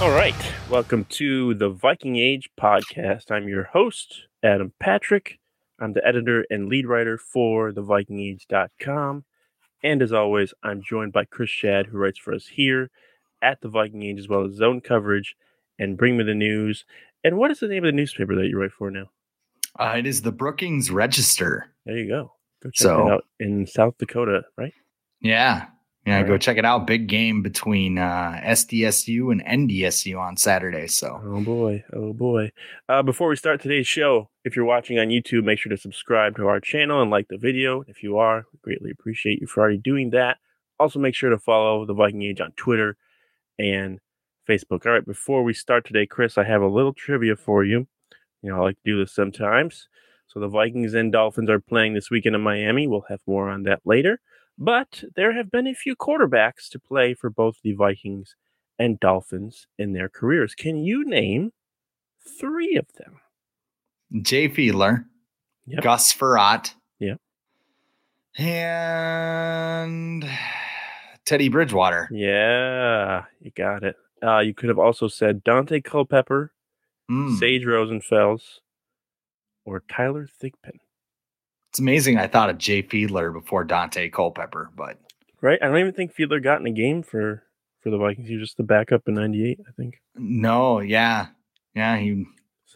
All right. Welcome to the Viking Age podcast. I'm your host, Adam Patrick. I'm the editor and lead writer for thevikingage.com. And as always, I'm joined by Chris Schad, who writes for us here at the Viking Age, as well as zone coverage and bring me the news. And what is the name of the newspaper that you write for now? Uh, it is the Brookings Register. There you go. Go check So- it out in South Dakota, right? Yeah. Yeah, All go check it out. Big game between uh, SDSU and NDSU on Saturday. So Oh boy, oh boy. Uh, before we start today's show, if you're watching on YouTube, make sure to subscribe to our channel and like the video. If you are, we greatly appreciate you for already doing that. Also, make sure to follow the Viking Age on Twitter and Facebook. All right, before we start today, Chris, I have a little trivia for you. You know, I like to do this sometimes. So the Vikings and Dolphins are playing this weekend in Miami. We'll have more on that later. But there have been a few quarterbacks to play for both the Vikings and Dolphins in their careers. Can you name three of them? Jay Fiedler, Yep. Gus Frerotte, Yep. and Teddy Bridgewater. Yeah, you got it. Uh, you could have also said Daunte Culpepper, Mm. Sage Rosenfels, or Tyler Thigpen. It's amazing. I thought of Jay Fiedler before Daunte Culpepper, but Right? I don't even think Fiedler got in a game for for the Vikings. He was just the backup in '98, I think. no, yeah, yeah, he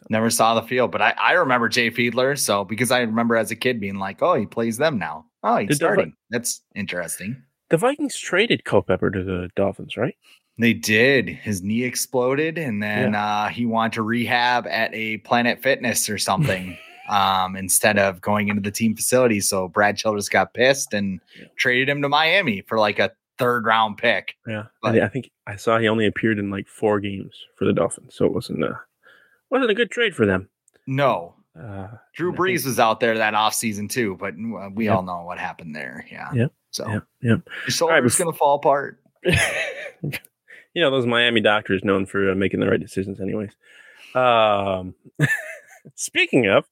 never saw the field. But I, I remember Jay Fiedler, so because I remember as a kid being like, oh, he plays them now. Oh, he's Did the Vi- starting. That's interesting. The Vikings traded Culpepper to the Dolphins, right? They did. His knee exploded, and then uh, he wanted to rehab at a Planet Fitness or something um, instead of going into the team facility. So Brad Childress got pissed and Yeah. traded him to Miami for like a third round pick. Yeah, But- I, think I saw he only appeared in like four games for the Dolphins, so it wasn't a wasn't a good trade for them. No, Uh, Drew I think- Brees was out there that offseason too, but uh, we Yep. all know what happened there. Yeah. Yep. So yeah, yeah. your shoulder's bef- going to fall apart. you know those Miami doctors known for uh, making the right decisions, anyways. Um, speaking of,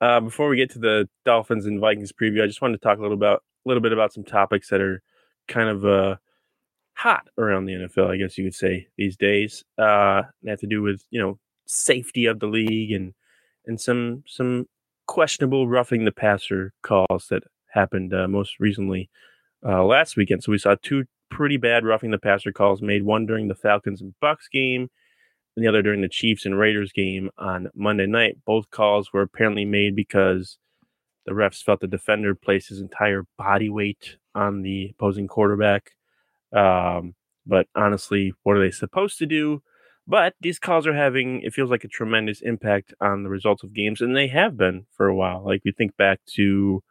uh, before we get to the Dolphins and Vikings preview, I just wanted to talk a little about a little bit about some topics that are kind of uh, hot around the NFL, I guess you could say these days. Uh, they have to do with you know safety of the league and and some some questionable roughing the passer calls that happened uh, most recently uh, last weekend. So we saw two pretty bad roughing the passer calls made one during the Falcons and Bucks game and the other during the Chiefs and Raiders game on Monday night. Both calls were apparently made because the refs felt the defender placed his entire body weight on the opposing quarterback. Um, but honestly, what are they supposed to do? But these calls are having, it feels like a tremendous impact on the results of games, and they have been for a while. Like we think back to,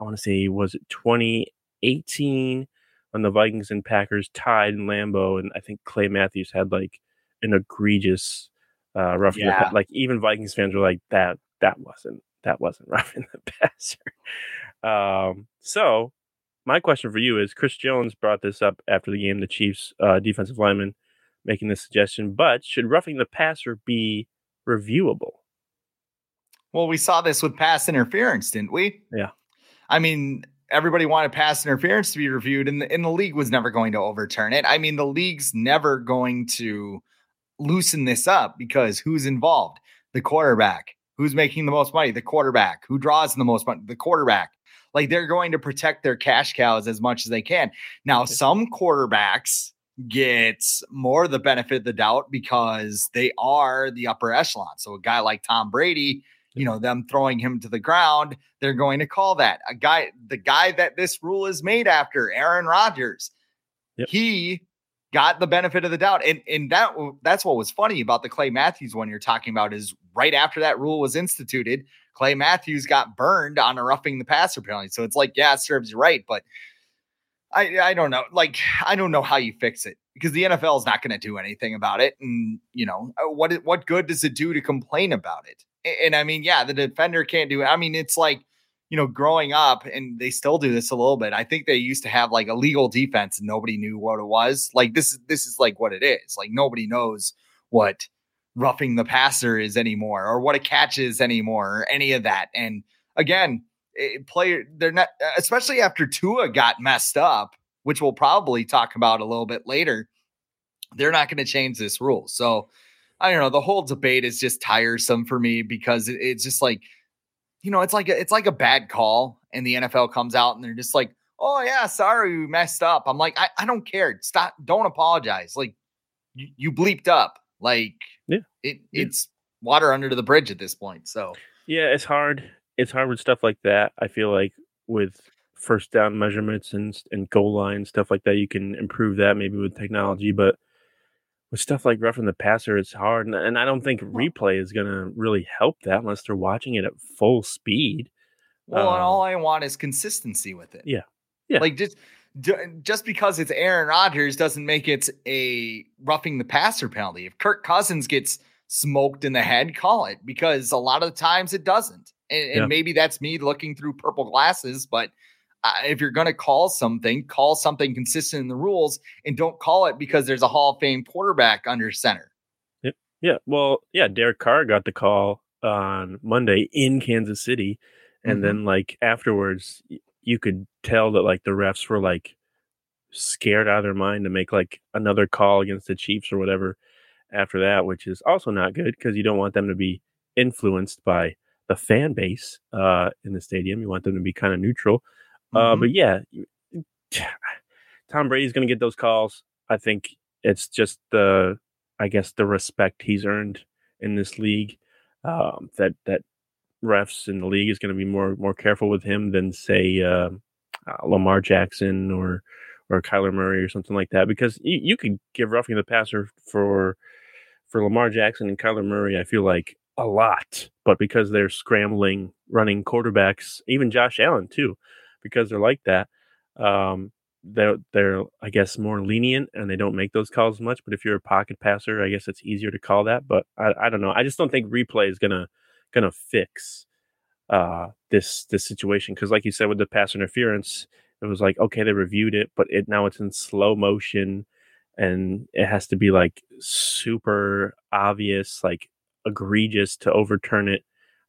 I want to say, was it 2018 when the Vikings and Packers tied in Lambeau, and I think Clay Matthews had like an egregious uh, roughing the pa- like even Vikings fans were like that that wasn't that wasn't roughing the passer. Um, so my question for you is: Chris Jones brought this up after the game. The Chiefs uh, defensive lineman making this suggestion, but should roughing the passer be reviewable? Well, we saw this with pass interference, didn't we? Yeah. I mean, everybody wanted pass interference to be reviewed, and the, and the league was never going to overturn it. I mean, the league's never going to loosen this up because who's involved? The quarterback. Who's making the most money? The quarterback. Who draws the most money? The quarterback. Like they're going to protect their cash cows as much as they can. Now, some quarterbacks get more the benefit of the doubt because they are the upper echelon. So a guy like Tom Brady, you know, them throwing him to the ground, they're going to call that a guy, the guy that this rule is made after, Aaron Rodgers. Yep. He got the benefit of the doubt. And and that that's what was funny about the Clay Matthews one you're talking about is right after that rule was instituted, Clay Matthews got burned on a roughing the passer penalty. So it's like, yeah, it serves you right, but I I don't know. Like I don't know how you fix it because the NFL is not going to do anything about it. And you know uh, what? What good does it do to complain about it? And, and I mean, yeah, the defender can't do it. I mean, it's like you know, growing up, and they still do this a little bit. I think they used to have like a legal defense, and nobody knew what it was. Like this is this is like what it is. Like nobody knows what roughing the passer is anymore, or what a catch is anymore, or any of that. And again, it, player they're not, eh, especially after Tua got messed up, which we'll probably talk about a little bit later. They're not going to change this rule. So I don't know. The whole debate is just tiresome for me because it, it's just like you know, it's like a, it's like a bad call, and the NFL comes out and they're just like, "Oh yeah, sorry, we messed up." I'm like, I, I don't care. Stop. Don't apologize. Like you, you bleeped up. Like yeah, it yeah. it's water under the bridge at this point. So yeah, it's hard. It's hard with stuff like that. I feel like with first down measurements and and goal line stuff like that, you can improve that maybe with technology, but with stuff like roughing the passer, it's hard, and, and I don't think replay is going to really help that unless they're watching it at full speed. Well, um, and all I want is consistency with it. Yeah, yeah. Like just just because it's Aaron Rodgers doesn't make it a roughing the passer penalty. If Kirk Cousins gets smoked in the head, call it because a lot of the times it doesn't. And, and yeah. maybe that's me looking through purple glasses, but if you're going to call something, call something consistent in the rules and don't call it because there's a Hall of Fame quarterback under center. Yep. Yeah. Well, yeah, Derek Carr got the call on Monday in Kansas City. And mm-hmm. then, like, afterwards, you could tell that, like, the refs were, like, scared out of their mind to make, like, another call against the Chiefs or whatever after that, which is also not good because you don't want them to be influenced by the fan base uh, in the stadium. You want them to be kind of neutral. Uh, mm-hmm. But yeah, Tom Brady's going to get those calls. I think it's just the, I guess, the respect he's earned in this league. Um, that that refs in the league is going to be more more careful with him than say uh, uh, Lamar Jackson or or Kyler Murray or something like that. Because you, you could give roughing the passer for for Lamar Jackson and Kyler Murray. I feel like a lot, but because they're scrambling running quarterbacks, even Josh Allen too because they're like that. Um, they're they're I guess more lenient and they don't make those calls much. But if you're a pocket passer, I guess it's easier to call that. But I, I don't know. I just don't think replay is gonna gonna fix uh, this this situation because, like you said, with the pass interference, it was like okay, they reviewed it, but it now it's in slow motion and it has to be like super obvious, like egregious to overturn it.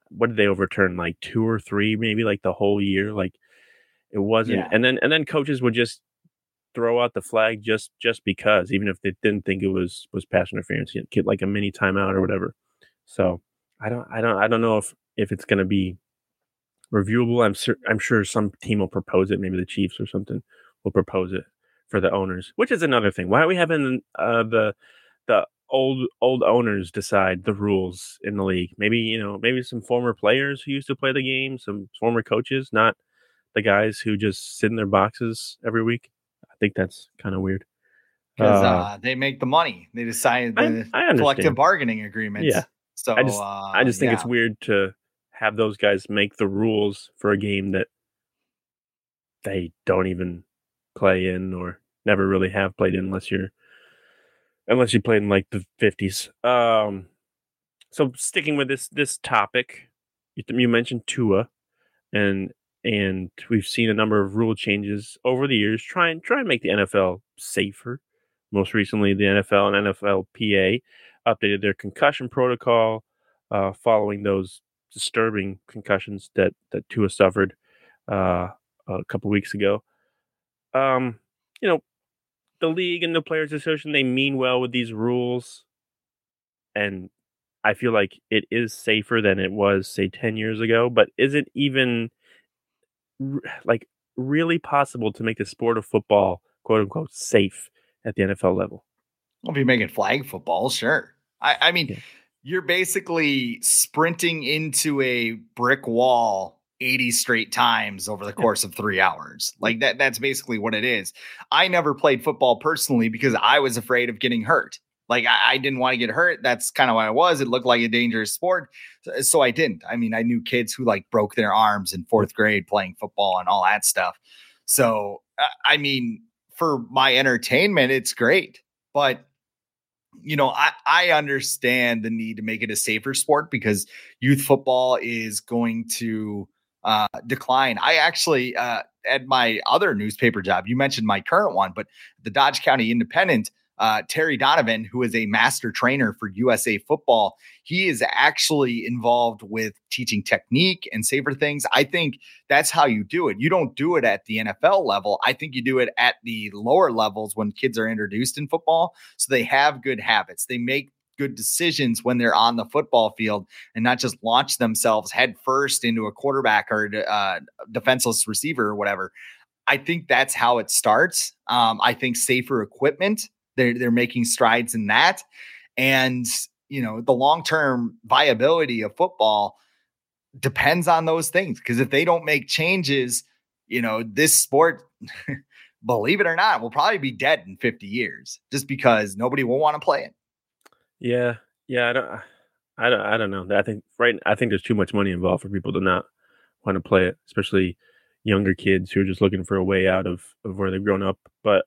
What did they overturn? Like two or three, maybe like the whole year. Like it wasn't, yeah. and then and then coaches would just throw out the flag just just because, even if they didn't think it was was pass interference, get like a mini timeout or whatever. So I don't I don't I don't know if if it's going to be reviewable. I'm sur- I'm sure some team will propose it. Maybe the Chiefs or something will propose it for the owners, which is another thing. Why are we having uh, the the old old owners decide the rules in the league? Maybe you know maybe some former players who used to play the game, some former coaches, not the guys who just sit in their boxes every week. I think that's kind of weird. Because uh, uh, they make the money. They decide the I, I collective bargaining agreements. Yeah. So I just, uh, I just think yeah. it's weird to have those guys make the rules for a game that they don't even play in or never really have played in unless you're unless you played in like the 50s. Um so sticking with this this topic, you, you mentioned Tua and and we've seen a number of rule changes over the years try and try and make the NFL safer. Most recently, the NFL and NFLPA updated their concussion protocol uh, following those disturbing concussions that that Tua suffered uh, a couple weeks ago. Um, you know, the league and the players' association they mean well with these rules, and I feel like it is safer than it was say ten years ago. But is it even like really possible to make the sport of football quote unquote safe at the NFL level. Well, if you make it flag football, sure. I, I mean, yeah. you're basically sprinting into a brick wall 80 straight times over the course of three hours. Like that, that's basically what it is. I never played football personally because I was afraid of getting hurt. Like I, I didn't want to get hurt. That's kind of what I was. It looked like a dangerous sport. So, so I didn't. I mean, I knew kids who like broke their arms in fourth grade playing football and all that stuff. So, I mean, for my entertainment, it's great. But you know, I, I understand the need to make it a safer sport because youth football is going to uh, decline. I actually, uh, at my other newspaper job, you mentioned my current one, but the Dodge County Independent, uh, Terry Donovan, who is a master trainer for USA Football, he is actually involved with teaching technique and safer things. I think that's how you do it. You don't do it at the NFL level. I think you do it at the lower levels when kids are introduced in football. So they have good habits. They make good decisions when they're on the football field and not just launch themselves head first into a quarterback or uh, defenseless receiver or whatever. I think that's how it starts. Um, I think safer equipment they're they're making strides in that, and you know the long term viability of football depends on those things because if they don't make changes, you know this sport. believe it or not, will probably be dead in 50 years just because nobody will want to play it. Yeah, yeah, I don't, I don't, I don't know. I think right. I think there's too much money involved for people to not want to play it, especially younger kids who are just looking for a way out of of where they've grown up. But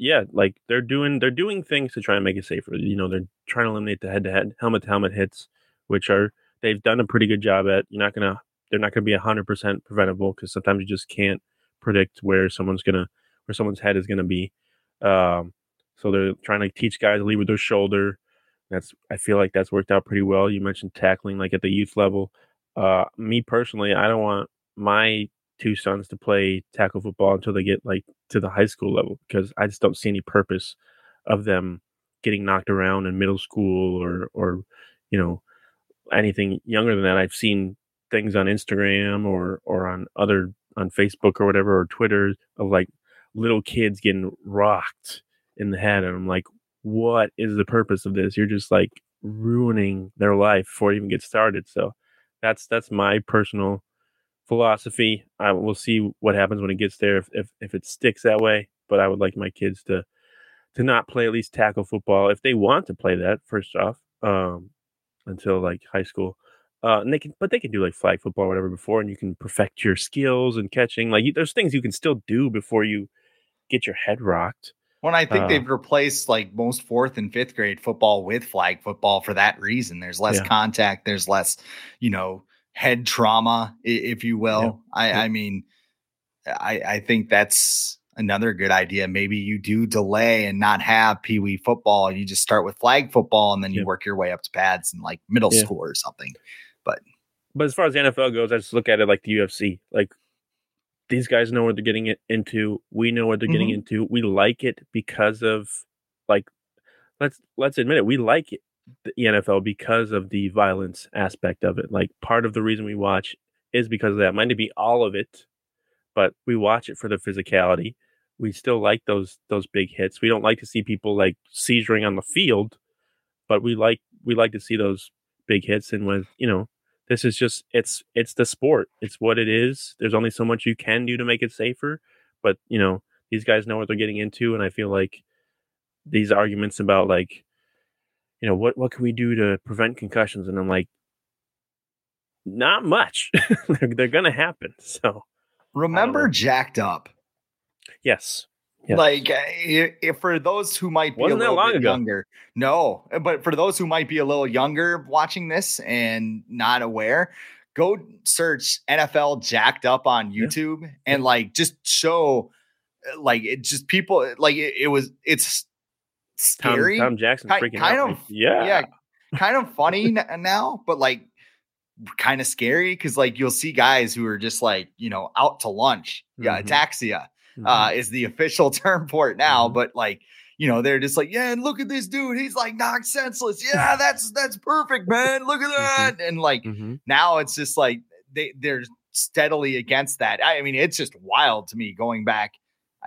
yeah, like they're doing they're doing things to try and make it safer. You know, they're trying to eliminate the head to head helmet to helmet hits, which are they've done a pretty good job at. You're not gonna they're not gonna be hundred percent preventable because sometimes you just can't predict where someone's gonna where someone's head is gonna be. Um, so they're trying to teach guys to lead with their shoulder. That's I feel like that's worked out pretty well. You mentioned tackling like at the youth level. Uh, me personally, I don't want my two sons to play tackle football until they get like to the high school level because I just don't see any purpose of them getting knocked around in middle school or or you know anything younger than that. I've seen things on Instagram or or on other on Facebook or whatever or Twitter of like little kids getting rocked in the head and I'm like what is the purpose of this? You're just like ruining their life before it even gets started. So that's that's my personal philosophy. I will see what happens when it gets there if, if if it sticks that way. But I would like my kids to to not play at least tackle football if they want to play that first off um, until like high school. Uh, and they can, but they can do like flag football or whatever before, and you can perfect your skills and catching. Like there's things you can still do before you get your head rocked. When I think uh, they've replaced like most fourth and fifth grade football with flag football for that reason. There's less yeah. contact. There's less, you know, head trauma, if you will. Yeah. I, yeah. I mean, I, I think that's another good idea. Maybe you do delay and not have Pee Wee football, and you just start with flag football, and then you work your way up to pads in like middle school or something. But but as far as the NFL goes, I just look at it like the UFC. Like these guys know what they're getting it into. We know what they're mm-hmm. getting into. We like it because of like let's let's admit it. We like it, the NFL because of the violence aspect of it. Like part of the reason we watch is because of that. Might not be all of it, but we watch it for the physicality. We still like those those big hits. We don't like to see people like seizuring on the field, but we like we like to see those big hits. And with you know this is just it's it's the sport. It's what it is. There's only so much you can do to make it safer, but you know these guys know what they're getting into, and I feel like these arguments about like you know what what can we do to prevent concussions, and I'm like not much. they're, they're gonna happen. So remember um, jacked up. Yes. Yes. Like if for those who might be Wasn't a little bit ago. younger, no, but for those who might be a little younger watching this and not aware, go search NFL jacked up on YouTube yeah. and like just show like it just people like it, it was it's scary. Tom, Tom Jackson freaking kind out. Of, yeah. Yeah. Kind of funny now, but like kind of scary because like you'll see guys who are just like, you know, out to lunch. Yeah, mm-hmm. ataxia mm-hmm. uh, is the official term for it now. Mm-hmm. But like, you know, they're just like, yeah, and look at this dude. He's like knocked senseless. Yeah, that's that's perfect, man. Look at mm-hmm. that. And like mm-hmm. now it's just like they they're steadily against that. I mean, it's just wild to me going back.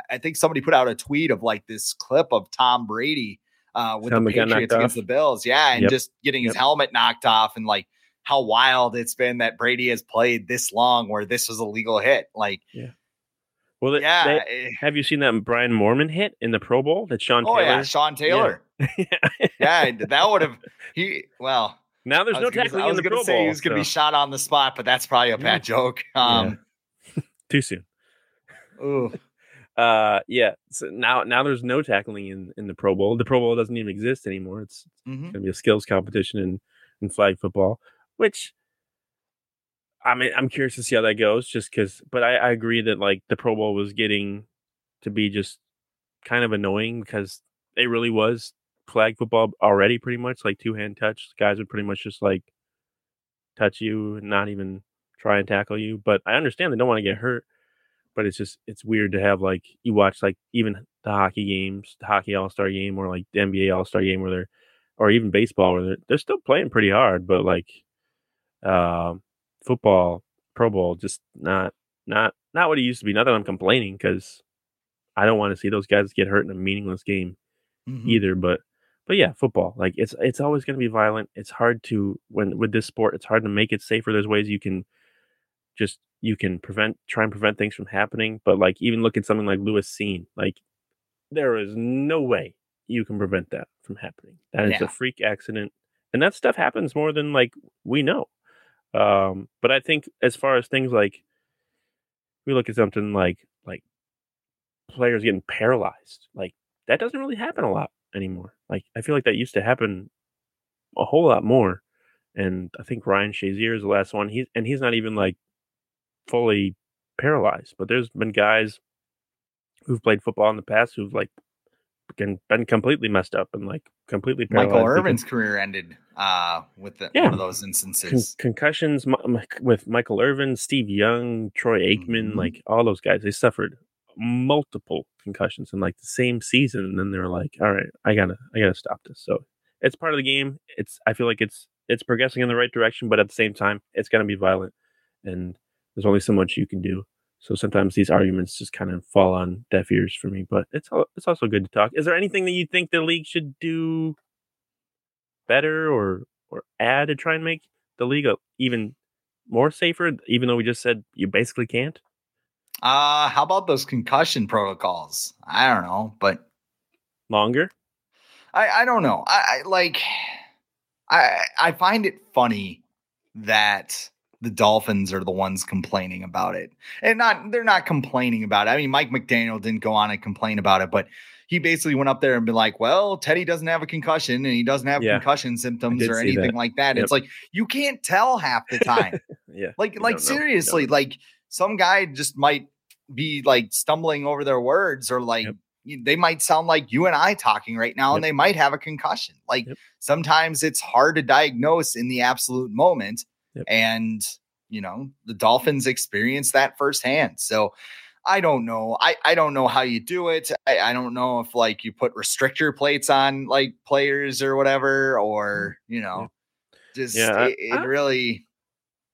I think somebody put out a tweet of like this clip of Tom Brady uh, with the Patriots against off. the Bills. Yeah, and yep. just getting his yep. helmet knocked off and like how wild it's been that Brady has played this long where this was a legal hit. Like, yeah Well, yeah. they- eh, have you seen that Brian Moorman hit in the Pro Bowl that Sean oh Taylor? yeah, Sean Taylor. Yeah, that would have he. Well, now there's I no gonna- tackling I was in the gonna Pro say Bowl. he was gonna be shot on the spot, but that's probably a Yeah. bad joke. Um, Too soon. ooh. Uh, yeah. So now, now there's no tackling in in the Pro Bowl. The Pro Bowl doesn't even exist anymore. It's Mhm. going to be a skills competition in in flag football, which I mean, I'm curious to see how that goes. Just because, but I, I agree that like the Pro Bowl was getting to be just kind of annoying because it really was flag football already, pretty much like two hand touch. Guys would pretty much just like touch you and not even try and tackle you. But I understand they don't want to get hurt. But it's just it's weird to have like you watch like even the hockey games, the hockey All Star game, or like the NBA All Star game, where they're or even baseball, where they're they're still playing pretty hard, but like um, football, Pro Bowl, just not not not what it used to be. Not that I'm complaining because I don't want to see those guys get hurt in a meaningless game Mhm. either. But but yeah, football like it's it's always going to be violent. It's hard to when with this sport, it's hard to make it safer. There's ways you can just you can prevent try and prevent things from happening. But like even look at something like Lewis Scene, like there is no way you can prevent that from happening. That is Yeah. a freak accident, and that stuff happens more than like we know. Um, but I think as far as things like we look at something like like players getting paralyzed, like that doesn't really happen a lot anymore. Like I feel like that used to happen a whole lot more. And I think Ryan Shazier is the last one. He's and he's not even like fully paralyzed, but there's been guys who've played football in the past who've like been, been completely messed up and like completely paralyzed. Michael Irvin's career ended uh, with the, Yeah. one of those con- instances. concussions mi- mi- with Michael Irvin, Steve Young, Troy Aikman, Mhm. like all those guys, they suffered multiple concussions in like the same season, and then they were like, "All right, I gotta, I gotta stop this." So it's part of the game. It's, I feel like it's, it's progressing in the right direction, but at the same time, it's gonna be violent, and there's only so much you can do. So sometimes these arguments just kind of fall on deaf ears for me, but it's it's also good to talk. Is there anything that you think the league should do better or or add to try and make the league even more safer? Even though we just said you basically can't. Uh, how about those concussion protocols? I don't know, but Longer. I, I don't know. I, I like I I find it funny that the Dolphins are the ones complaining about it. And not they're not complaining about it. I mean, Mike McDaniel didn't go on and complain about it, but he basically went up there and be like, "Well, Teddy doesn't have a concussion and he doesn't have Yeah. concussion symptoms or see that. anything like that." Yep. It's like you can't tell half the time. Yeah. like like don't know. You seriously, like some guy just might be like stumbling over their words or like Yep. they might sound like you and I talking right now and they might have a concussion. Like Yep. sometimes it's hard to diagnose in the absolute moment Yep. and you know, the Dolphins experience that firsthand. So I don't know. I, I don't know how you do it. I, I don't know if like you put restrictor plates on like players or whatever, or you know, just Mm. Yeah, I- it, it I- really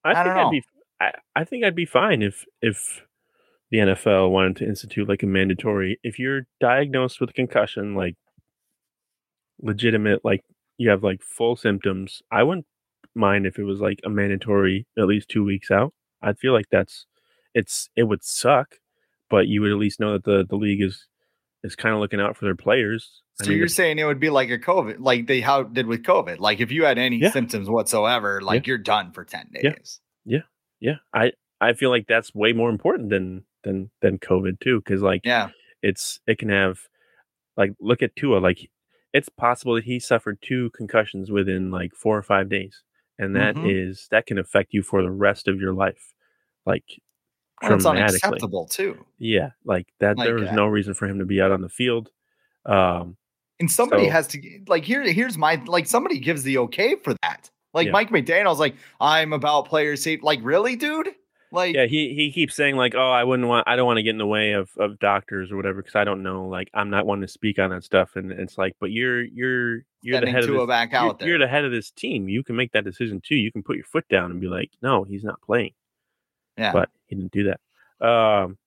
I, I think don't I'd know. be. I, I think I'd be fine if if the NFL wanted to institute like a mandatory. If you're diagnosed with a concussion, like legitimate, like you have like full symptoms, I wouldn't mind if it was like a mandatory at least two weeks out. I'd feel like that's it's it would suck, but you would at least know that the the league is is kind of looking out for their players. I So mean, you're saying it would be like a COVID, like they how did with COVID. Like if you had any Yeah. symptoms whatsoever, like you're done for 10 days. Yeah. yeah, Yeah. I I feel like that's way more important than than than COVID too, because like Yeah. it's it can have like look at Tua like it's possible that he suffered two concussions within like four or five days, and that is Mhm. that can affect you for the rest of your life, like Well, it's unacceptable too. Yeah, like that. there Like, was uh, no reason for him to be out on the field. Um, And somebody So- has to like here. Here's my like somebody gives the okay for that. Like Yeah. Mike McDaniel's like I'm about player safety. Like really, dude? Like yeah, he he keeps saying like, "Oh, I wouldn't want, I don't want to get in the way of of doctors or whatever because I don't know, like, I'm not one to speak on that stuff." And it's like, but you're you're you're the head of this, back you're, out there. you're the head of this team. You can make that decision too. You can put your foot down and be like, "No, he's not playing." yeah. But he didn't do that. Um,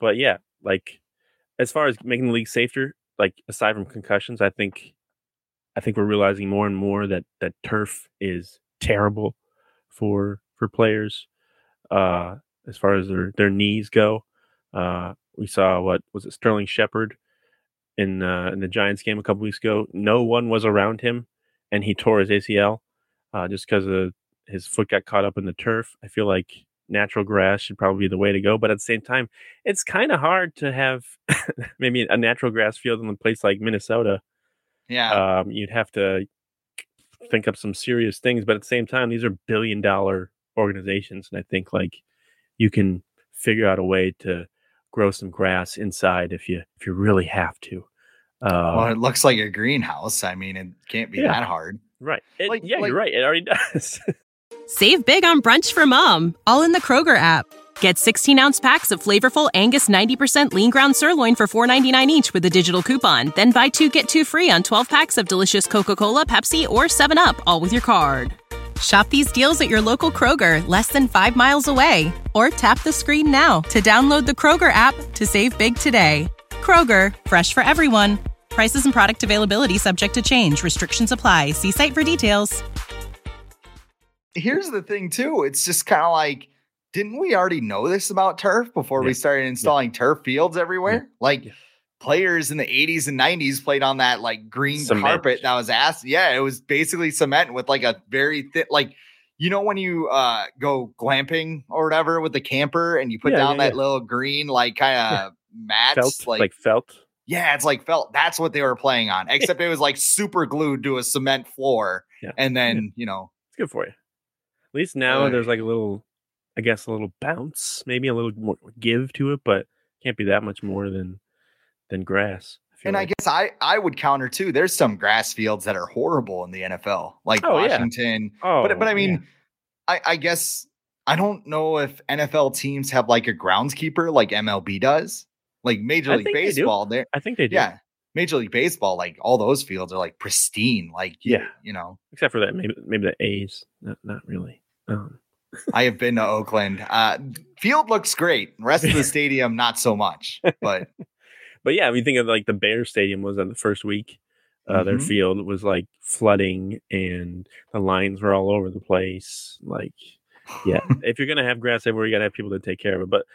but yeah, like as far as making the league safer, like aside from concussions, I think I think we're realizing more and more that that turf is terrible for for players uh as far as their their knees go Uh, we saw what was it Sterling Shepard in uh, in the Giants game a couple weeks ago. No one was around him, and he tore his ACL uh, just because his foot got caught up in the turf. I feel like natural grass should probably be the way to go, but at the same time, it's kind of hard to have maybe a natural grass field in a place like Minnesota. Yeah, Um, you'd have to think up some serious things, but at the same time, these are billion dollar organizations, and I think like you can figure out a way to grow some grass inside if you if you really have to. Uh, well, it looks like a greenhouse. I mean, it can't be Yeah. that hard. right? It- like- yeah, like- you're right. It already does. Save big on brunch for mom, all in the Kroger app. Get 16 ounce packs of flavorful Angus 90% lean ground sirloin for $4.99 each with a digital coupon. Then buy two get two free on 12 packs of delicious Coca Cola, Pepsi, or 7UP, all with your card. Shop these deals at your local Kroger, less than five miles away. Or tap the screen now to download the Kroger app to save big today. Kroger, fresh for everyone. Prices and product availability subject to change. Restrictions apply. See site for details. Here's the thing, too. It's just kind of like, didn't we already know this about turf before Yeah. we started installing turf fields everywhere? Like Yeah. Players in the 80s and 90s played on that like green Cement. carpet that was ass. Yeah, it was basically cement with like a very thin, like you know when you uh go glamping or whatever with the camper and you put Yeah, down yeah, that yeah. little green like kind of mats felt like, like, felt. yeah it's like felt that's what they were playing on except it was like super glued to a cement floor Yeah. and then you know It's good for you. At least now there's like a little, I guess, a little bounce, maybe a little more give to it, but can't be that much more than than grass. and I guess I I would counter too. There's some grass fields that are horrible in the NFL, like Oh, yeah. Washington. oh, but but I yeah. mean, I I guess I don't know if NFL teams have like a groundskeeper like MLB does, like Major League think they do. Baseball. There, I think they do. yeah, Major League Baseball, like all those fields are like pristine. Like you- Yeah. you know, except for that maybe maybe the A's, not not really. Um, I have been to Oakland. Uh, field looks great. Rest of the stadium, not so much. But but yeah, you think of like the Bears Stadium was on the first week, uh, their Mhm. field was like flooding and the lines were all over the place. Like, yeah, if you're gonna have grass everywhere, you gotta have people to take care of it. But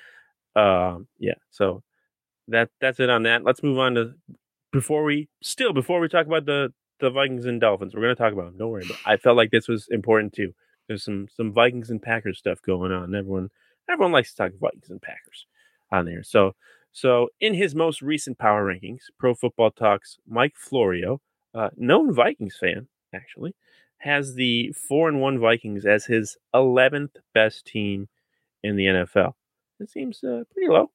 um, yeah, so that that's it on that. Let's move on to before we still before we talk about the the Vikings and Dolphins, we're gonna talk about them. Don't worry. But I felt like this was important too. There's some some Vikings and Packers stuff going on. Everyone everyone likes to talk Vikings and Packers on there. So so in his most recent power rankings, Pro Football Talks Mike Florio, uh, known Vikings fan actually, has the four and one Vikings as his eleventh best team in the NFL. It seems uh, pretty low.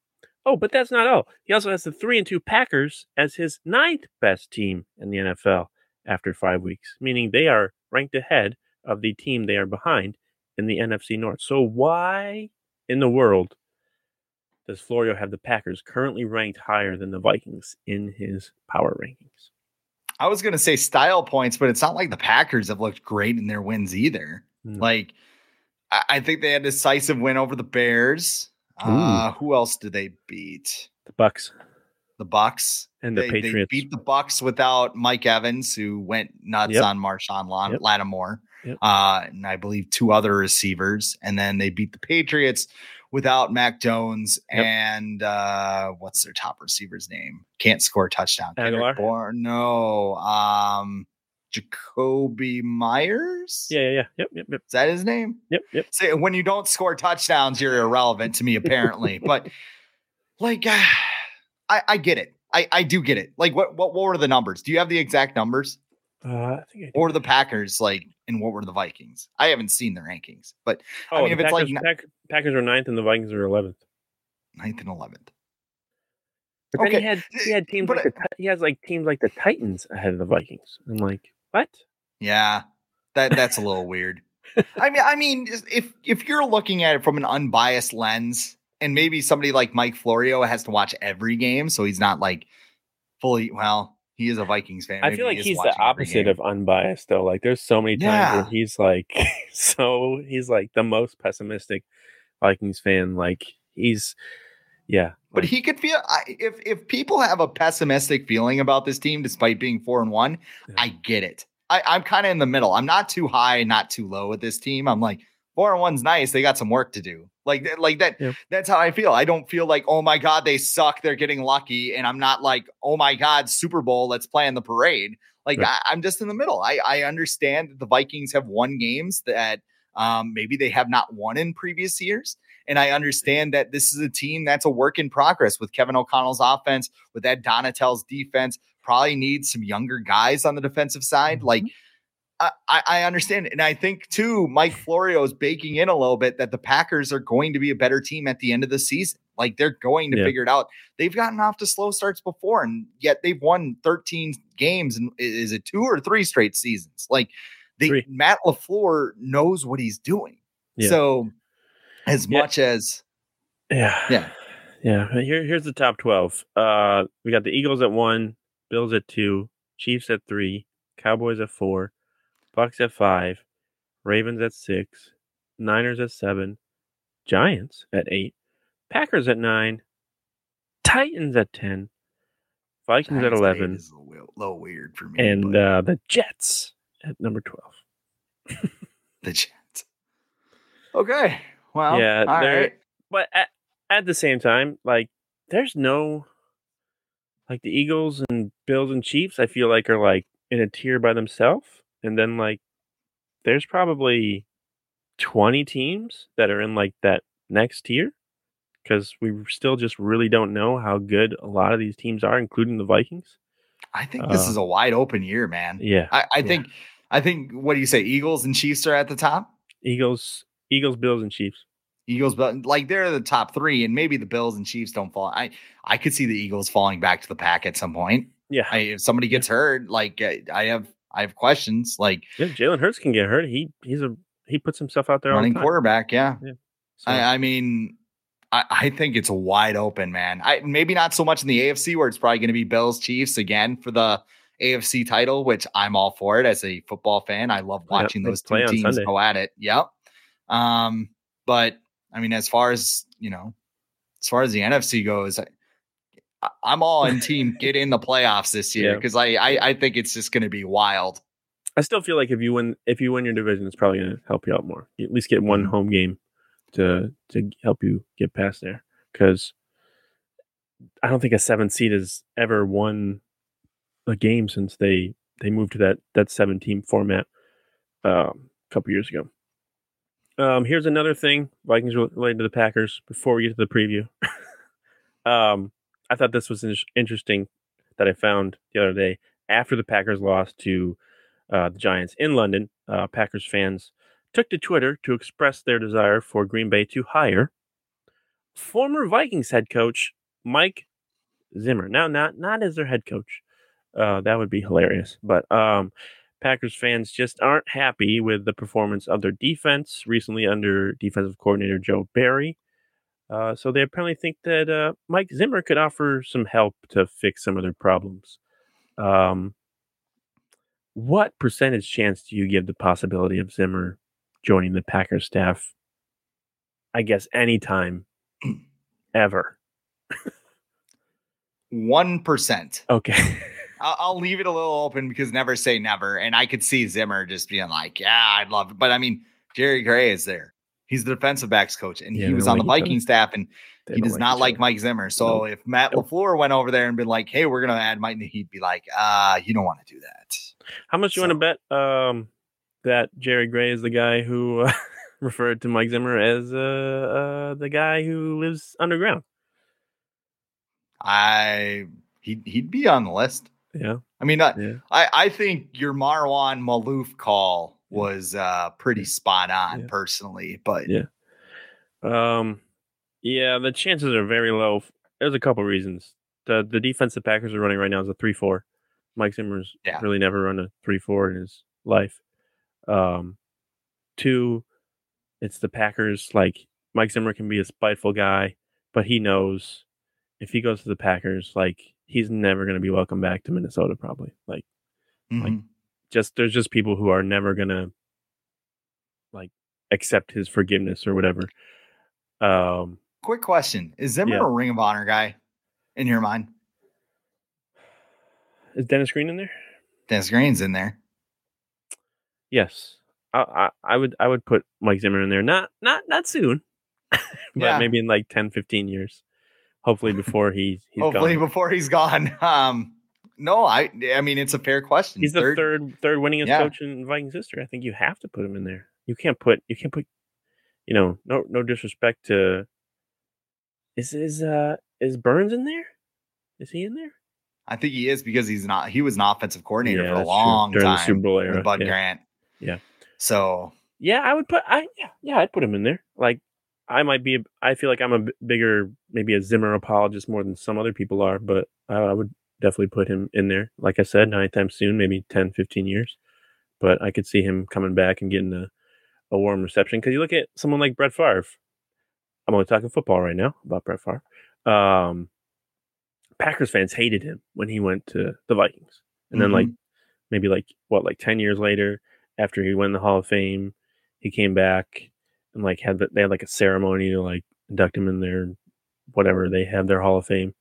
Oh, but that's not all. He also has the three and two Packers as his ninth best team in the NFL after five weeks, meaning they are ranked ahead of the team they are behind in the NFC North. So why in the world does Florio have the Packers currently ranked higher than the Vikings in his power rankings? I was gonna say style points, but it's not like the Packers have looked great in their wins either. Hmm. Like I, think they had a decisive win over the Bears. Uh, who else did they beat? The Bucks The Bucks. and the they, they Patriots. beat the Bucks without Mike Evans, who went nuts Yep. on Marshon Lan- Yep. Lattimore, Yep. uh, and I believe two other receivers. And then they beat the Patriots without Mac Jones Yep. and uh, what's their top receiver's name? Can't score a touchdown. Aguilar? No, um, Jakobi Meyers. yeah, yeah, yeah. Yep, yep, yep, is that his name? yep, yep. Say when you don't score touchdowns, you're irrelevant to me, apparently. but like, uh, I, I get it. I, I do get it. Like, what, what what were the numbers? Do you have the exact numbers? Uh, I think I. Or the Packers, like, and what were the Vikings? I haven't seen the rankings, but Oh, I mean, the if it's like Packers, Pack- Packers are ninth and the Vikings are eleventh. ninth and eleventh. But then Okay, he had eh, he had teams but like the, he has like teams like the Titans ahead of the Vikings. I'm like, what? Yeah, that that's a little weird. I mean, I mean, if if you're looking at it from an unbiased lens, and maybe somebody like Mike Florio has to watch every game, so he's not like fully. Well, he is a Vikings fan. I feel he like is he's the opposite of unbiased though. Like there's so many times where he's like so he's like the most pessimistic Vikings fan. Like he's yeah. But like, he could feel I, if if people have a pessimistic feeling about this team, despite being four and one, Yeah. I get it. I, I'm kind of in the middle. I'm not too high, not too low with this team. I'm like, four and one's nice. They got some work to do. Like that, like that. Yeah. That's how I feel. I don't feel like oh my god they suck. They're getting lucky, and I'm not like oh my god Super Bowl. Let's play in the parade. Like Right. I, I'm just in the middle. I I understand that the Vikings have won games that um, maybe they have not won in previous years. And I understand that this is a team that's a work in progress with Kevin O'Connell's offense, with that Donatell's defense. Probably needs some younger guys on the defensive side. Mhm. Like I, I understand. And I think too, Mike Florio is baking in a little bit that the Packers are going to be a better team at the end of the season. Like they're going to Yeah. figure it out. They've gotten off to slow starts before, and yet they've won 13 games. And is it two or three straight seasons? Like they Three. Matt LaFleur knows what he's doing. Yeah. So as Yeah. much as Yeah. Yeah. Yeah. Here, here's the top 12. Uh, we got the Eagles at one, Bills at two, Chiefs at three, Cowboys at four, Bucks at five, Ravens at six, Niners at seven, Giants at eight, Packers at nine, Titans at 10, Vikings at 11, is a little, little weird for me. and uh, the Jets at number 12. the Jets. Okay. Well, Yeah, all they're- right. but at, at the same time, like there's no like the Eagles and Bills and Chiefs. I feel like are like in a tier by themselves, and then like there's probably twenty teams that are in like that next tier because we still just really don't know how good a lot of these teams are, including the Vikings. I think this uh, is a wide open year, man. Yeah, I, I yeah. think I think what do you say? Eagles and Chiefs are at the top. Eagles, Eagles, Bills, and Chiefs. Eagles, but like they're the top three, and maybe the Bills and Chiefs don't fall. I I could see the Eagles falling back to the pack at some point. Yeah, I, if somebody gets hurt, like I have I have questions. Like yeah. Jalen Hurts can get hurt. He he's a he puts himself out there running quarterback, yeah. So- I, I mean, I, I think it's wide open, man. I maybe not so much in the AFC where it's probably going to be Bills Chiefs again for the AFC title, which I'm all for it as a football fan. I love watching those two teams Sunday. go at it. Yep. Um, but I mean, as far as you know, as far as the NFC goes, I'm all in team get in the playoffs this year Yeah. because I, I I think it's just going to be wild. I still feel like if you win if you win your division, it's probably going to help you out more. You at least get one Mhm. home game to to help you get past there. Because I don't think a seven seed has ever won a game since they they moved to that that seven team format um, a couple years ago. Um, here's another thing Vikings related to the Packers. Before we get to the preview, um, I thought this was in- interesting that I found the other day after the Packers lost to uh, the Giants in London. Uh, Packers fans took to Twitter to express their desire for Green Bay to hire former Vikings head coach Mike Zimmer. Now, not not as their head coach. Uh, that would be hilarious. But um, Packers fans just aren't happy with the performance of their defense recently under defensive coordinator Joe Barry. Uh, so they apparently think that uh, Mike Zimmer could offer some help to fix some of their problems. Um, what percentage chance do you give the possibility of Zimmer joining the Packers staff? I guess anytime, ever. One percent. Okay. I'll, I'll leave it a little open because never say never. And I could see Zimmer just being like, yeah, I'd love it. But I mean, Jerry Gray is there. He's the defensive backs coach, and Yeah, he was on the like. Viking staff, and he does not like. Mike Zimmer. So Nope. if Matt Nope. LaFleur went over there and been like, hey, we're going to add Mike, he'd be like, uh, you don't want to do that. How much do you want to bet um, that Jerry Gray is the guy who uh, referred to Mike Zimmer as uh, uh, the guy who lives underground? I he'd, he'd be on the list. Yeah. I mean, uh, Yeah. I, I think your Marwan Maalouf call was uh, pretty spot on Yeah. personally, but Yeah. Um, yeah, the chances are very low. There's a couple reasons. The the defense the Packers are running right now is a three four. Mike Zimmer's Yeah. really never run a three four in his life. Um, two, it's the Packers. Like Mike Zimmer can be a spiteful guy, but he knows if he goes to the Packers, like he's never going to be welcome back to Minnesota. Probably like like, Mhm. Just there's just people who are never gonna like accept his forgiveness or whatever. Um, quick question: Is Zimmer Yeah. a Ring of Honor guy in your mind? is Dennis Green in there? Dennis Green's in there. Yes. I, I, I would I would put Mike Zimmer in there. Not not not soon, but Yeah. maybe in like 10, 15 years. Hopefully before he's he's Hopefully gone. before he's gone. Um, no, I I mean it's a fair question. He's the third third, winningest Yeah. coach in Vikings history. I think you have to put him in there. You can't put you can't put you know no no disrespect to is is uh is Burns in there? Is he in there? I think he is because he's not. He was an offensive coordinator Yeah, for a that's true. long During the time. Super Bowl era, Bud yeah. Grant. Yeah. So Yeah, I would put I yeah yeah I'd put him in there. Like I might be a- I feel like I'm a b- bigger maybe a Zimmer apologist more than some other people are, but I, I would definitely put him in there. Like I said, not anytime soon, maybe 10, 15 years. But I could see him coming back and getting a, a warm reception because you look at someone like Brett Favre. I'm only talking football right now about Brett Favre. Um, Packers fans hated him when he went to the Vikings, and then like maybe like what like 10 years later after he won the hall of fame he came back and like had the, they had like a ceremony to like induct him in their whatever they have their hall of fame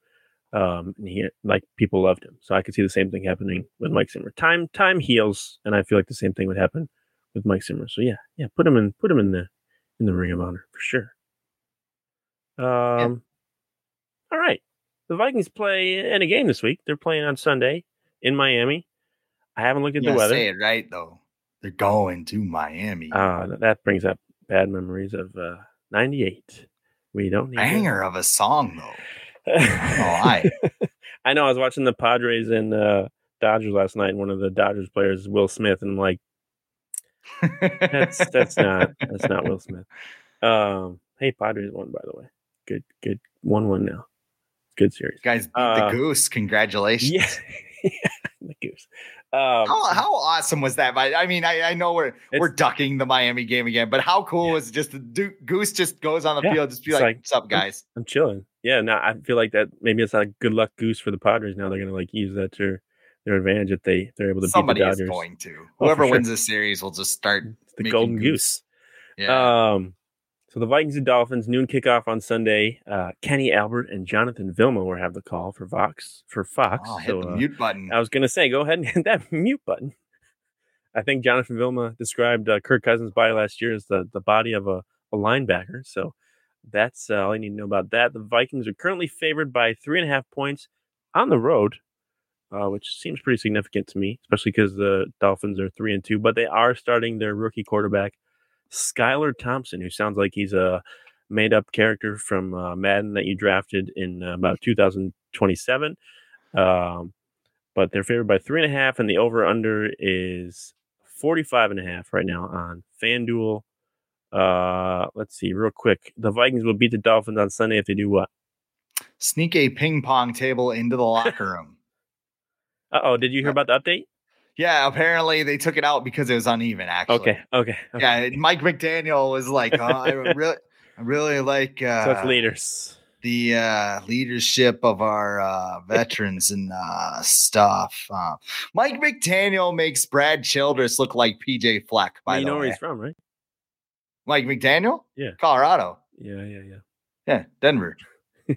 um and he like people loved him. So i could see the same thing happening with mike zimmer. Time time heals and i feel like the same thing would happen with mike zimmer. So yeah yeah put him in put him in the in the ring of honor for sure. Um all right. The vikings play in a game this week. They're playing on sunday in miami. I haven't looked at the weather. say it right though. They're going to Miami. uh, that brings up bad memories of uh, 98. We don't need Banger of a song though. I. I know. I was watching the Padres and uh, Dodgers last night. And one of the Dodgers players is Will Smith, and I'm like, that's that's not that's not Will Smith. Um, hey, Padres won by the way. Good, good, one one now. Good series. Guys, beat Uh, the goose. Congratulations. Yeah, the goose. Um, How, how awesome was that? But I mean, I, I know we're we're ducking the Miami game again, but how cool Yeah. was it just the goose just goes on the Yeah, field, just be like, like- "What's up, guys?" I'm chilling. Yeah, now I feel like that maybe it's not a good luck goose for the Padres. Now they're gonna like use that to their advantage if they they're able to Somebody beat the is Dodgers. going to. Oh, Whoever sure. wins this series will just start. It's the golden goose. goose. Yeah, Um, so the Vikings and Dolphins noon kickoff on Sunday. Uh, Kenny Albert and Jonathan Vilma will have the call for Vox for Fox. oh, hit so the uh, mute button. I was gonna say, go ahead and hit that mute button. I think Jonathan Vilma described uh, Kirk Cousins' body last year as the, the body of a, a linebacker. So that's uh, all I need to know about that. The Vikings are currently favored by three and a half points on the road, uh, which seems pretty significant to me, especially because the Dolphins are three and two. But they are starting their rookie quarterback, Skylar Thompson, who sounds like he's a made up character from uh, Madden that you drafted in uh, about 2027. Um, but they're favored by three and a half, and the over under is 45 and a half right now on FanDuel. Uh, let's see, real quick. The Vikings will beat the Dolphins on Sunday if they do what? Sneak a ping pong table into the locker room. Uh oh, did you hear about the update? Yeah, apparently they took it out because it was uneven. Actually, Okay, okay. okay. Yeah, Mike McDaniel was like, oh, "I really, I really like uh, it's leaders. the uh, leadership of our uh, veterans and uh, stuff." Uh, Mike McDaniel makes Brad Childress look like PJ Fleck. By the way. you the know where he's from, right? Mike McDaniel, Yeah. Colorado, Yeah, yeah, yeah. yeah, Denver.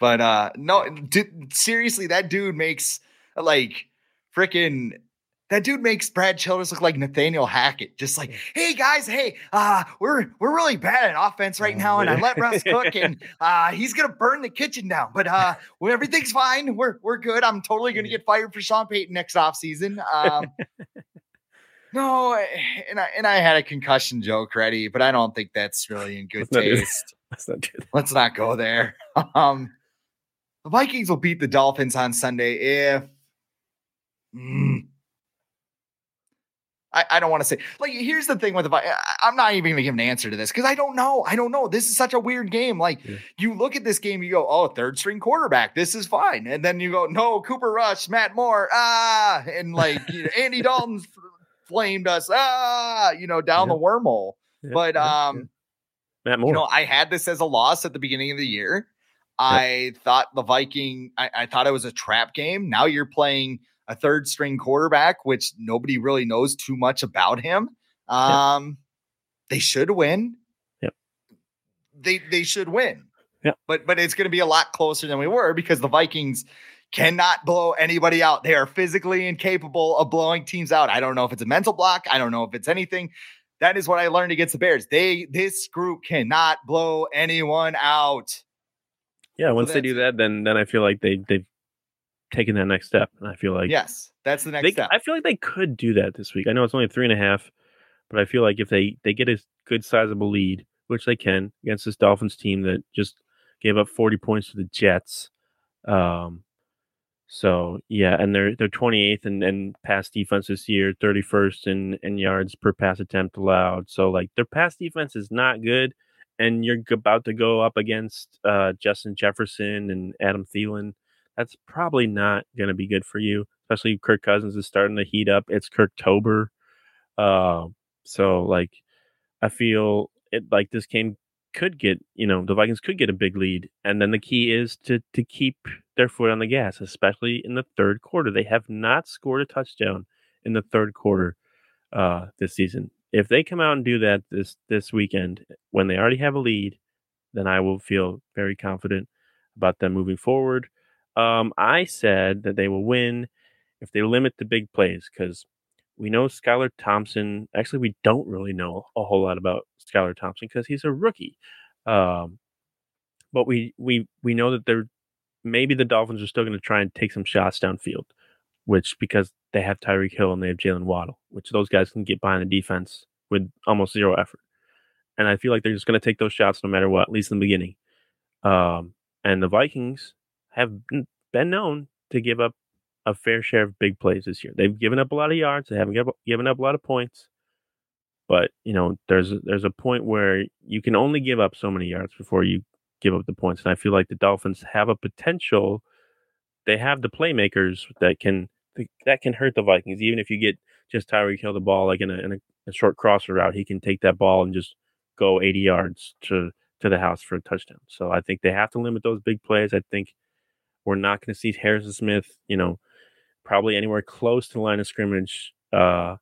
but uh, no, dude, seriously, that dude makes like freaking that dude makes Brad Childress look like Nathaniel Hackett. Just like, hey guys, hey, uh, we're we're really bad at offense right now, and I let Russ cook, and uh, he's gonna burn the kitchen down. But uh, well, everything's fine. We're we're good. I'm totally gonna get fired for Sean Payton next offseason. Um, no, and I and I had a concussion joke ready, but I don't think that's really in good Let's not taste. Let's not do that. Let's not go there. Um, the Vikings will beat the Dolphins on Sunday if. Mm. I, I don't want to say like here's the thing with the I- I'm not even gonna give an answer to this because I don't know. I don't know. This is such a weird game. Like Yeah. you look at this game, you go, oh, third string quarterback, this is fine. And then you go, no, Cooper Rush, Matt Moore, ah, and like you know, Andy Dalton flamed us, ah, you know, down Yeah. the wormhole. Yeah, But um, Matt Moore. you know, I had this as a loss at the beginning of the year. I thought the Viking, I, I thought it was a trap game. Now you're playing a third string quarterback, which nobody really knows too much about him. Um, they should win. Yep. They they should win. Yep. But but it's going to be a lot closer than we were because the Vikings cannot blow anybody out. They are physically incapable of blowing teams out. I don't know if it's a mental block. I don't know if it's anything. That is what I learned against the Bears. They this group cannot blow anyone out. Yeah, once they do that, then then I feel like they they've taken that next step, and I feel like yes, that's the next they, step. I feel like they could do that this week. I know it's only three and a half, but I feel like if they they get a good sizable lead, which they can against this Dolphins team that just gave up 40 points to the Jets. Um, so yeah, and they're they're 28th in, in pass defense this year, 31st in, in yards per pass attempt allowed. So like their pass defense is not good, and you're about to go up against uh, Justin Jefferson and Adam Thielen. That's probably not going to be good for you, especially Kirk Cousins is starting to heat up. It's Kirktober, uh, so like I feel it like this game could get, you know, the Vikings could get a big lead. And then the key is to to keep their foot on the gas, especially in the third quarter. They have not scored a touchdown in the third quarter uh, this season. If they come out and do that this this weekend when they already have a lead, then I will feel very confident about them moving forward. Um, I said that they will win if they limit the big plays because we know Skylar Thompson. Actually, we don't really know a whole lot about Skylar Thompson because he's a rookie. Um, but we we we know that they're maybe the Dolphins are still going to try and take some shots downfield, which because they have Tyreek Hill and they have Jaylen Waddle, which those guys can get behind the defense with almost zero effort. And I feel like they're just going to take those shots no matter what, at least in the beginning. Um, and the Vikings have been known to give up a fair share of big plays this year. They've given up a lot of yards. They haven't given up a lot of points. But you know, there's there's a point where you can only give up so many yards before you give up the points. And I feel like the Dolphins have a potential. They have the playmakers that can that can hurt the Vikings. Even if you get just Tyreek Hill the ball like in a, in a, a short crosser route, he can take that ball and just go 80 yards to to the house for a touchdown. So I think they have to limit those big plays. I think we're not going to see Harrison Smith, you know, probably anywhere close to the line of scrimmage uh,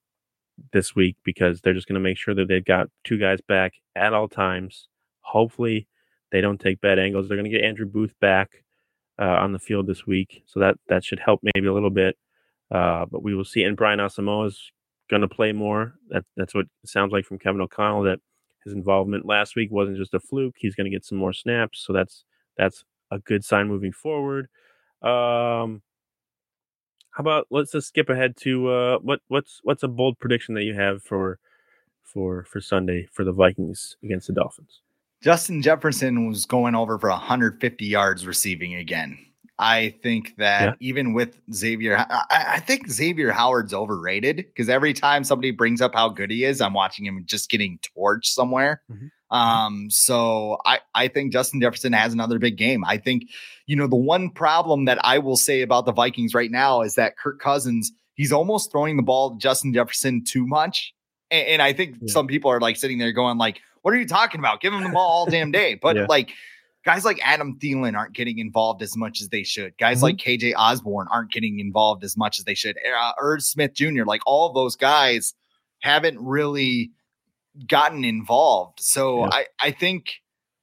this week because they're just going to make sure that they've got two guys back at all times. Hopefully, they don't take bad angles. They're going to get Andrew Booth back uh, on the field this week, so that that should help maybe a little bit. Uh, but we will see. And Brian Asamoah is going to play more. That that's what it sounds like from Kevin O'Connell. That his involvement last week wasn't just a fluke. He's going to get some more snaps, so that's that's a good sign moving forward. Um, how about let's just skip ahead to uh, what what's what's a bold prediction that you have for for for Sunday for the Vikings against the Dolphins? Justin Jefferson was going over for 150 yards receiving again. I think that yeah. even with Xavier, I, I, think Xavier Howard's overrated because every time somebody brings up how good he is, I'm watching him just getting torched somewhere. Mm-hmm. Um, so I, I think Justin Jefferson has another big game. I think, you know, the one problem that I will say about the Vikings right now is that Kirk Cousins, he's almost throwing the ball to Justin Jefferson too much. And, and I think yeah. some people are like sitting there going, like, what are you talking about? Give him the ball all damn day. But yeah. like guys like Adam Thielen aren't getting involved as much as they should. Guys mm-hmm. like KJ Osborn aren't getting involved as much as they should. Uh, Irv Smith Jr., like all of those guys haven't really gotten involved. So yeah. I, I think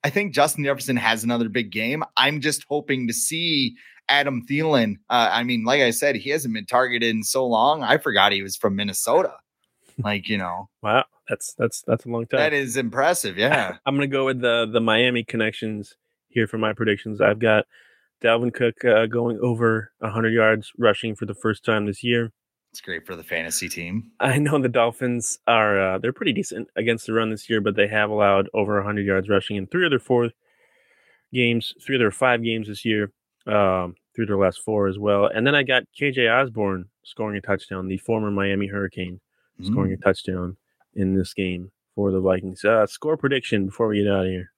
I think Justin Jefferson has another big game. I'm just hoping to see Adam Thielen. Uh, I mean, like I said, he hasn't been targeted in so long. I forgot he was from Minnesota. Like you know, wow, that's that's that's a long time. That is impressive. Yeah, I'm gonna go with the the Miami connections here for my predictions. I've got Dalvin Cook uh, going over 100 yards rushing for the first time this year. It's great for the fantasy team. I know the Dolphins are uh, they're pretty decent against the run this year, but they have allowed over 100 yards rushing in three of their four games, three of their five games this year, um, through their last four as well. And then I got KJ Osborn scoring a touchdown, the former Miami Hurricane, mm. scoring a touchdown in this game for the Vikings. Uh, score prediction before we get out of here.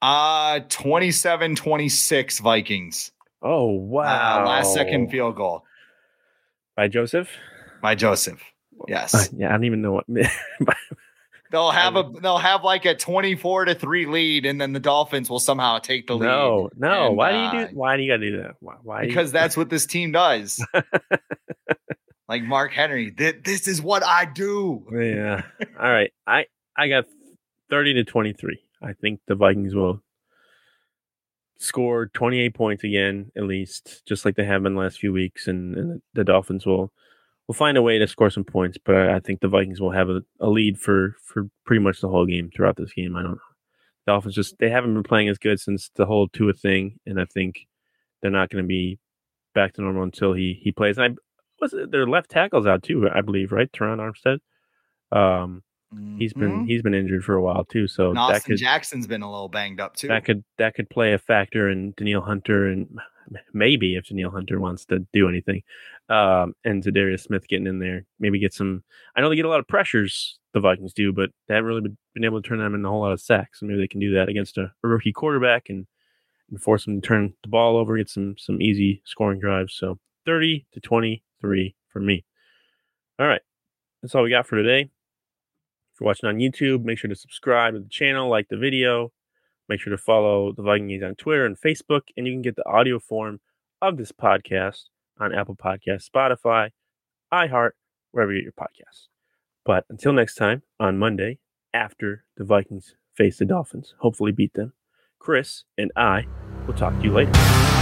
Uh 27 26 Vikings. Oh, wow. Uh, last second field goal by Joseph. By Joseph. Yes. Uh, yeah, I don't even know what. they'll have a they'll have like a twenty four to three lead, and then the Dolphins will somehow take the lead. No, no. Why do you do? Why do you gotta do that? Why? why because you... that's what this team does. like Mark Henry, this is what I do. Yeah. All right. I I got thirty to twenty three. I think the Vikings will score 28 points again, at least, just like they have in the last few weeks, and, and the Dolphins will we'll find a way to score some points. But I, I think the Vikings will have a, a, lead for for pretty much the whole game throughout this game. I don't. know. The Dolphins just they haven't been playing as good since the whole Tua thing, and I think they're not going to be back to normal until he he plays. And I was their left tackles out too, I believe, right? Terron Armstead. Um. He's been mm-hmm. he's been injured for a while too. So and Austin could, Jackson's been a little banged up too. That could that could play a factor in Danielle Hunter and maybe if Danielle Hunter wants to do anything, um, and Za'Darius Smith getting in there, maybe get some. I know they get a lot of pressures. The Vikings do, but they haven't really been able to turn them in a whole lot of sacks. So maybe they can do that against a, a rookie quarterback and and force them to turn the ball over, get some some easy scoring drives. So 30 to 23 for me. All right. That's all we got for today. If you're watching on YouTube, make sure to subscribe to the channel, like the video. Make sure to follow the Vikings on Twitter and Facebook, and you can get the audio form of this podcast on Apple Podcasts, Spotify, iHeart, wherever you get your podcasts. But until next time, on Monday, after the Vikings face the Dolphins, hopefully beat them, Chris and I will talk to you later.